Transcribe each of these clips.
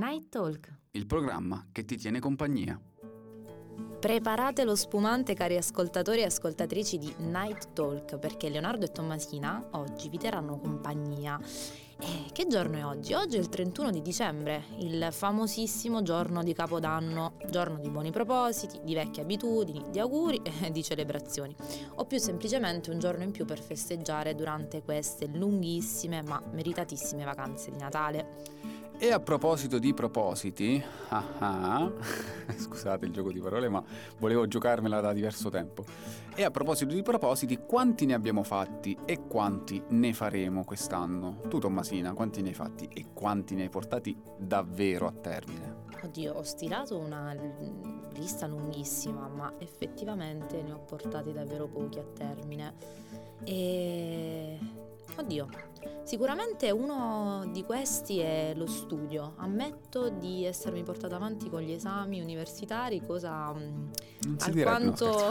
Night Talk. il programma che ti tiene compagnia. Preparate lo spumante cari ascoltatori e ascoltatrici di Night Talk perché Leonardo e Tommasina oggi vi terranno compagnia. E che giorno è oggi? Oggi è il 31 di dicembre, il famosissimo giorno di Capodanno, giorno di buoni propositi, di vecchie abitudini, di auguri e di celebrazioni. O più semplicemente un giorno in più per festeggiare durante queste lunghissime ma meritatissime vacanze di Natale. E a proposito di propositi, ah ah, scusate il gioco di parole, ma volevo giocarmela da diverso tempo. E a proposito di propositi, quanti ne abbiamo fatti e quanti ne faremo quest'anno? Tu Tommasina, quanti ne hai fatti e quanti ne hai portati davvero a termine? Oddio, ho stilato una lista lunghissima, ma effettivamente ne ho portati davvero pochi a termine. E... Oddio, sicuramente uno di questi è lo studio. Ammetto di essermi portata avanti con gli esami universitari, cosa mm, alquanto,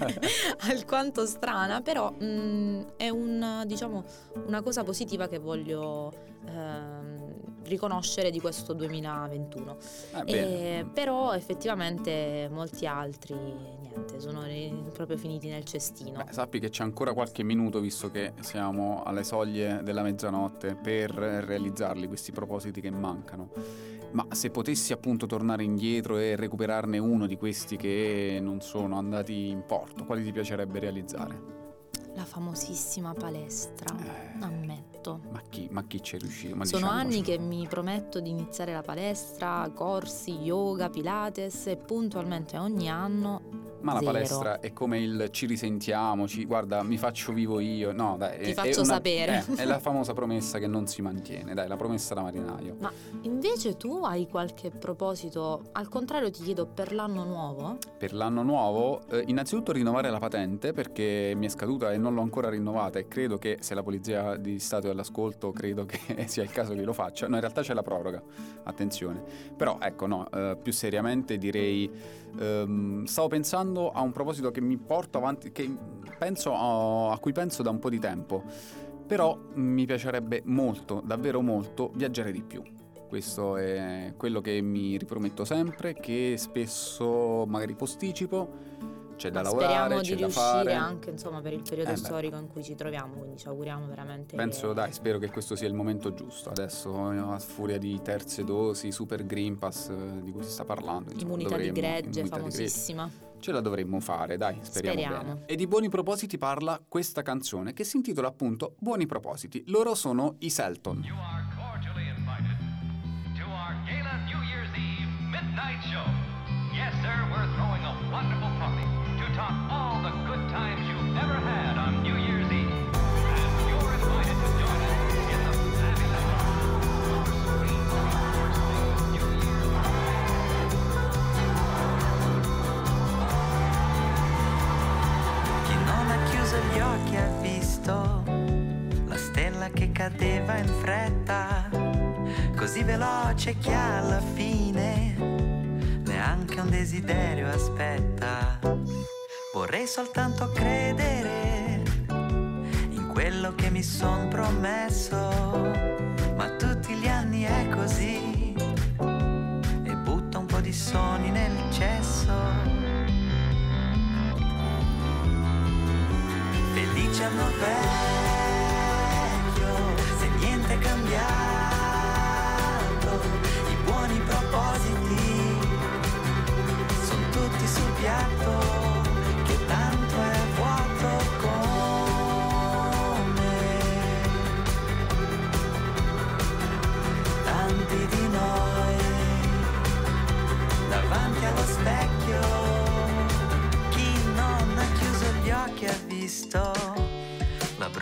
alquanto strana, però mm, è un, diciamo, una cosa positiva che voglio ehm, riconoscere di questo 2021. Eh, Eh, bene. però effettivamente molti altri niente, sono ri- proprio finiti nel cestino. Beh, sappi che c'è ancora qualche minuto, visto che siamo alle soglie della mezzanotte, per realizzarli questi propositi che mancano. Ma se potessi appunto tornare indietro e recuperarne uno di questi che non sono andati in porto, quali ti piacerebbe realizzare? La famosissima palestra, Eh. ammetto. Ma chi, ma chi ci è riuscito? Ma Sono anni diciamocelo. che mi prometto di iniziare la palestra, corsi, yoga, pilates e puntualmente ogni anno Ma la zero. palestra è come il ci risentiamo, ci, guarda, mi faccio vivo io. No, dai, Ti è- faccio è una- sapere. eh, è la famosa promessa che non si mantiene, dai, la promessa da marinaio. Ma invece tu hai qualche proposito? Al contrario ti chiedo per l'anno nuovo? Per l'anno nuovo, eh, innanzitutto rinnovare la patente perché mi è scaduta e non l'ho ancora rinnovata e credo che se la Polizia di Stato è all'ascolto, credo che sia il caso che lo faccia. No, in realtà c'è la proroga, attenzione. Però ecco, no, eh, più seriamente direi, ehm, stavo pensando a un proposito che mi porto avanti, che penso a, a cui penso da un po' di tempo, però mi piacerebbe molto, davvero molto, viaggiare di più. Questo è quello che mi riprometto sempre, che spesso magari posticipo, c'è da Ma lavorare, speriamo c'è di da riuscire fare. anche insomma, per il periodo Eh storico in cui ci troviamo, quindi ci auguriamo veramente Penso, che... dai, spero che questo sia il momento giusto. Adesso, a furia di terze dosi, super Green Pass eh, di cui si sta parlando. insomma, Immunità di dovremmo- gregge, immunità di gregge. Ce la dovremmo fare, dai, speriamo, Speriamo. bene. E di buoni propositi parla questa canzone che si intitola appunto Buoni propositi. Loro sono i Selton. You are cordially invited to our Gala New Year's Eve midnight show. Yes, sir, we're throwing visto la stella che cadeva in fretta, così veloce che alla fine neanche un desiderio aspetta. Vorrei soltanto credere in quello che mi son promesso, ma tutti gli anni è così Felice anno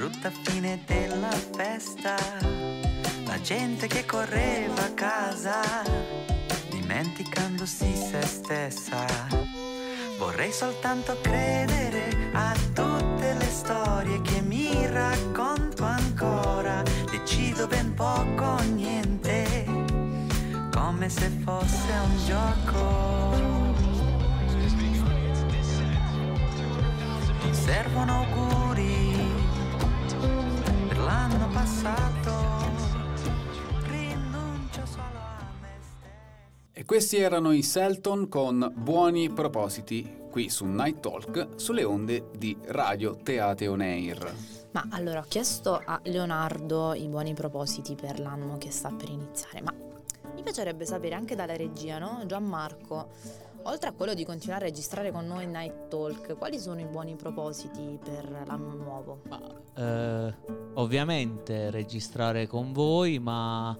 brutta fine della festa, la gente che correva a casa, dimenticandosi se stessa. Vorrei soltanto credere a tutte le storie che mi racconto ancora, decido ben poco o niente, come se fosse un gioco. Servono auguri Questi erano i Selton con buoni propositi qui su Night Talk sulle onde di Radio Teate On Air. Ma allora ho chiesto a Leonardo i buoni propositi per l'anno che sta per iniziare, ma mi piacerebbe sapere anche dalla regia, no? Gianmarco, oltre a quello di continuare a registrare con noi Night Talk, quali sono i buoni propositi per l'anno nuovo? Eh, ovviamente registrare con voi, ma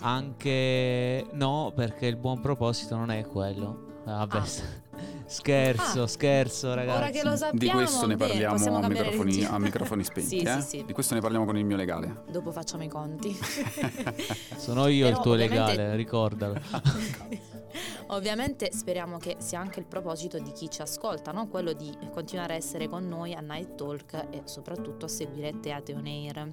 anche no, perché il buon proposito non è quello. Vabbè, Ah. scherzo, Ah. scherzo, ragazzi. Ora che lo sappiamo, Di questo ne parliamo a microfoni, a microfoni spenti. Sì, eh? sì, sì. Di questo ne parliamo con il mio legale. Dopo facciamo i conti. Sono io Però il tuo ovviamente- legale, ricordalo. Ovviamente speriamo che sia anche il proposito di chi ci ascolta, no? quello di continuare a essere con noi a Night Talk e soprattutto a seguire Teate On Air.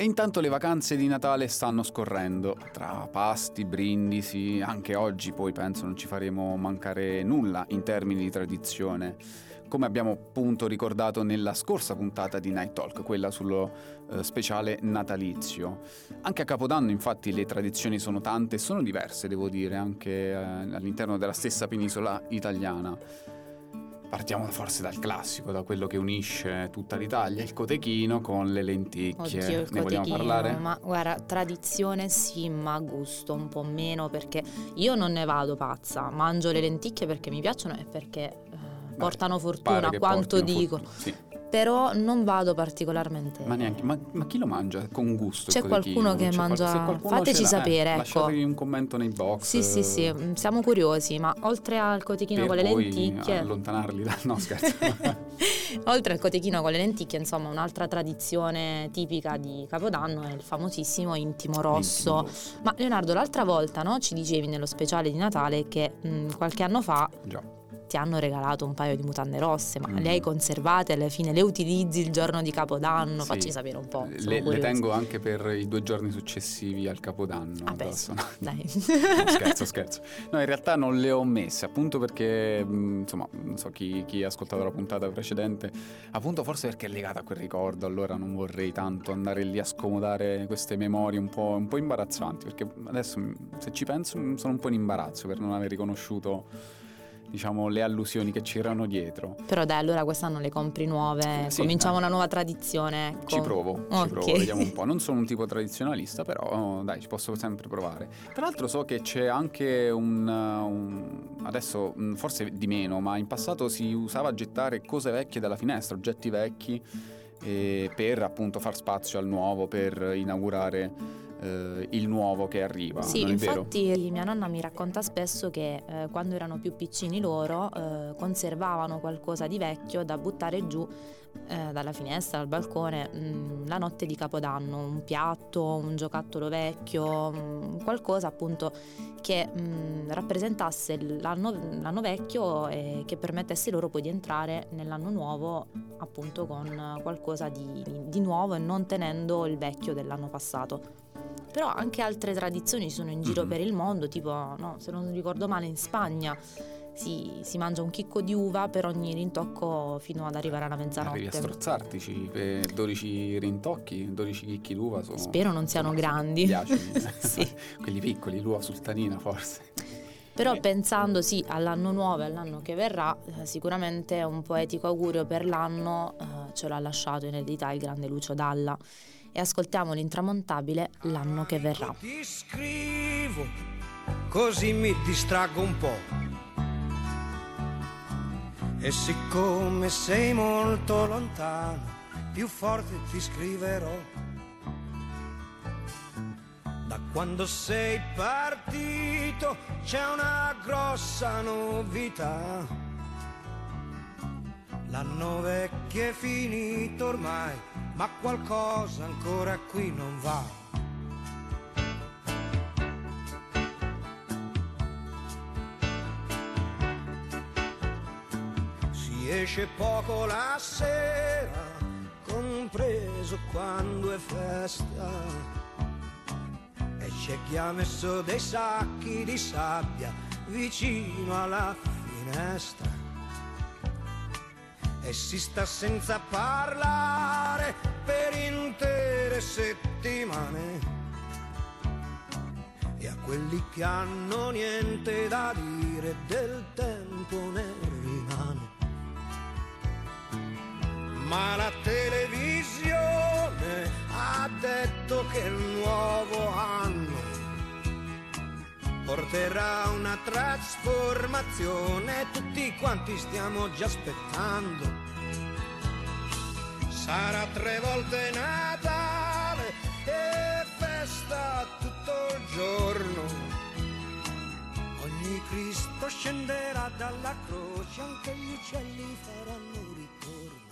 E intanto le vacanze di Natale stanno scorrendo, tra pasti, brindisi, anche oggi poi penso non ci faremo mancare nulla in termini di tradizione, come abbiamo appunto ricordato nella scorsa puntata di Night Talk, quella sullo eh, speciale natalizio. Anche a Capodanno infatti le tradizioni sono tante e sono diverse, devo dire, anche eh, all'interno della stessa penisola italiana. Partiamo forse dal classico, da quello che unisce tutta l'Italia, il cotechino con le lenticchie. Oddio, il ne vogliamo parlare? ma guarda, tradizione sì, ma gusto un po' meno perché io non ne vado pazza, mangio le lenticchie perché mi piacciono e perché eh, portano fortuna, quanto dicono. fortuna, sì. Però non vado particolarmente... Ma, neanche, ma, ma chi lo mangia con gusto? C'è cotechino? qualcuno che C'è mangia- qualcuno fateci l'ha, sapere, eh, ecco. Lasciatevi un commento nei box. Sì, sì, sì, eh, mm, siamo curiosi, ma oltre al cotechino per con le lenticchie... allontanarli da... No, scherzo. Oltre al cotechino con le lenticchie, insomma, un'altra tradizione tipica di Capodanno è il famosissimo intimo rosso. Intimo rosso. Ma Leonardo, l'altra volta, no, ci dicevi nello speciale di Natale che mh, qualche anno fa Già. Ti hanno regalato un paio di mutande rosse, ma Mm. le hai conservate alla fine, le utilizzi il giorno di Capodanno? Sì. Facci sapere un po'. sono Le, le tengo anche per i due giorni successivi al Capodanno. Ah, beh, addosso. Dai. No, scherzo, scherzo. No, in realtà non le ho messe, appunto perché, mh, insomma, non so chi, chi ha ascoltato la puntata precedente, appunto forse perché è legata a quel ricordo, allora non vorrei tanto andare lì a scomodare queste memorie un po', un po' imbarazzanti, perché adesso mh, se ci penso mh, sono un po' in imbarazzo per non aver riconosciuto, diciamo, le allusioni che c'erano dietro. Però dai, allora quest'anno le compri nuove, Sì, cominciamo eh. una nuova tradizione. Ecco. Ci provo, ci Ok. provo, vediamo un po'. Non sono un tipo tradizionalista, però oh, dai, ci posso sempre provare. Tra l'altro so che c'è anche un, uh, un- adesso mh, forse di meno, ma in passato si usava gettare cose vecchie dalla finestra, oggetti vecchi eh, per appunto far spazio al nuovo, per inaugurare eh, il nuovo che arriva. Sì, infatti mia nonna mi racconta spesso che eh, quando erano più piccini loro eh, conservavano qualcosa di vecchio da buttare giù eh, dalla finestra, dal balcone, mh, la notte di Capodanno, un piatto, un giocattolo vecchio, mh, qualcosa appunto che mh, rappresentasse l'anno, l'anno vecchio e che permettesse loro poi di entrare nell'anno nuovo appunto con qualcosa di, di nuovo e non tenendo il vecchio dell'anno passato. Però anche altre tradizioni ci sono in giro Mhm. per il mondo, tipo, no, se non ricordo male, in Spagna si, si mangia un chicco di uva per ogni rintocco fino ad arrivare alla Arrivi a mezzanotte. strozzartici, eh, 12 rintocchi, 12 chicchi d'uva sono... Spero non siano insomma, grandi. Sì. Quelli piccoli, l'uva sultanina forse. Però pensando sì all'anno nuovo e all'anno che verrà, eh, sicuramente un poetico augurio per l'anno eh, ce l'ha lasciato in eredità il grande Lucio Dalla. E ascoltiamo l'intramontabile L'anno che verrà. Ti scrivo così mi distraggo un po'. E siccome sei molto lontano, più forte ti scriverò. Da quando sei partito c'è una grossa novità. L'anno vecchio è finito ormai, ma qualcosa ancora qui non va. Si esce poco la sera, compreso quando è festa. E c'è chi ha messo dei sacchi di sabbia vicino alla finestra. E si sta senza parlare per intere settimane. E a quelli che hanno niente da dire del tempo nerviano. Ma la televisione ha detto che il nuovo anno porterà una trasformazione, tutti quanti stiamo già aspettando. Sarà tre volte Natale e festa tutto il giorno. Ogni Cristo scenderà dalla croce, anche gli uccelli faranno ritorno.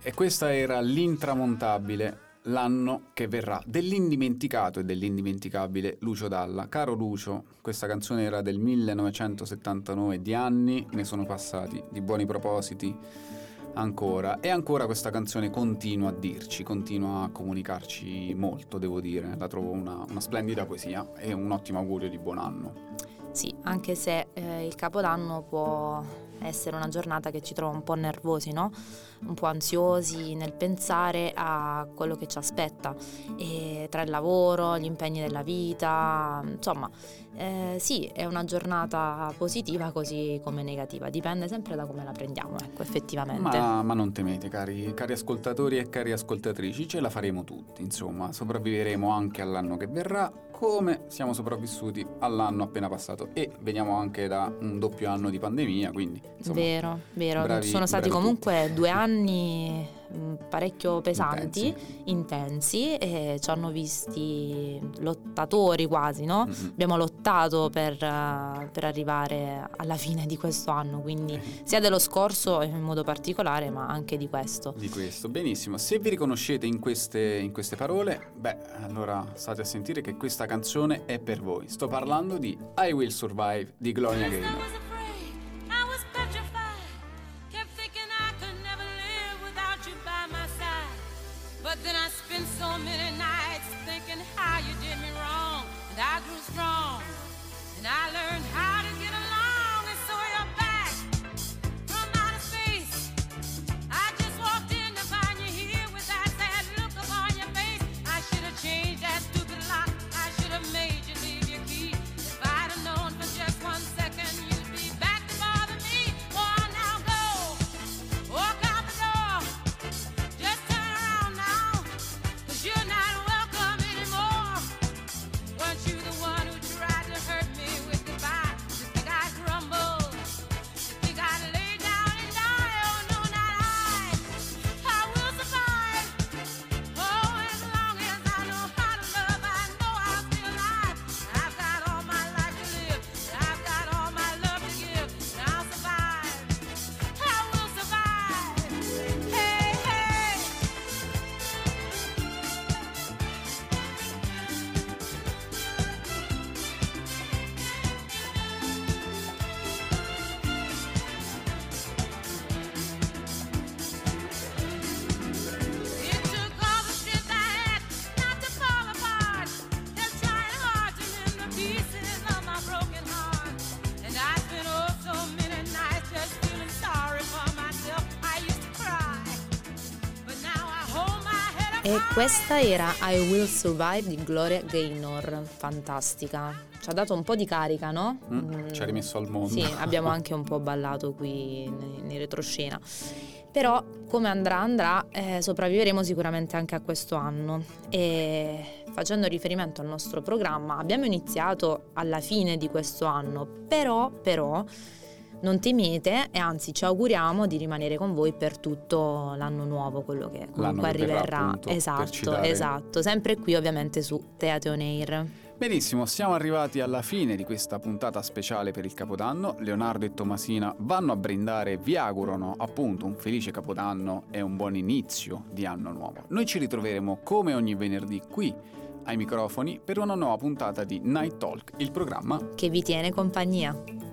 E questa era l'intramontabile, l'anno che verrà, dell'indimenticato e dell'indimenticabile Lucio Dalla. Caro Lucio, questa canzone era del 1979, di anni ne sono passati, di buoni propositi ancora. E ancora questa canzone continua a dirci, continua a comunicarci molto, devo dire. La trovo una, una splendida poesia e un ottimo augurio di buon anno. Sì, anche se eh, il Capodanno può essere una giornata che ci trova un po' nervosi, no? un po' ansiosi nel pensare a quello che ci aspetta, e tra il lavoro, gli impegni della vita, insomma, eh, sì, è una giornata positiva così come negativa, dipende sempre da come la prendiamo, ecco, effettivamente. Ma, ma non temete, cari, cari ascoltatori e cari ascoltatrici, ce la faremo tutti, insomma, sopravviveremo anche all'anno che verrà, come siamo sopravvissuti all'anno appena passato. E veniamo anche da un doppio anno di pandemia, quindi insomma, vero, vero, bravi- sono stati comunque due anni parecchio pesanti, Intensi. intensi, e ci hanno visti lottatori quasi, no? Mhm. Abbiamo lottato per, eh, per arrivare alla fine di questo anno, quindi sia dello scorso in modo particolare, ma anche di questo. di questo. Benissimo, se vi riconoscete in queste, in queste parole, beh, allora state a sentire che questa canzone è per voi. Sto parlando di I Will Survive di Gloria Gaynor. E questa era I Will Survive di Gloria Gaynor, fantastica. Ci ha dato un po' di carica, no? Mm, ci ha rimesso al mondo. Sì, abbiamo anche un po' ballato qui nei retroscena. Però come andrà andrà, eh, sopravviveremo sicuramente anche a questo anno. E facendo riferimento al nostro programma, abbiamo iniziato alla fine di questo anno, però, però non temete e anzi ci auguriamo di rimanere con voi per tutto l'anno nuovo, quello che comunque arriverà. appunto, esatto, esatto, sempre qui ovviamente su Teatro On Air. Benissimo, siamo arrivati alla fine di questa puntata speciale per il Capodanno. Leonardo e Tomasina vanno a brindare e vi augurano appunto un felice Capodanno e un buon inizio di anno nuovo. Noi ci ritroveremo come ogni venerdì qui ai microfoni per una nuova puntata di Night Talk, il programma Che vi tiene compagnia.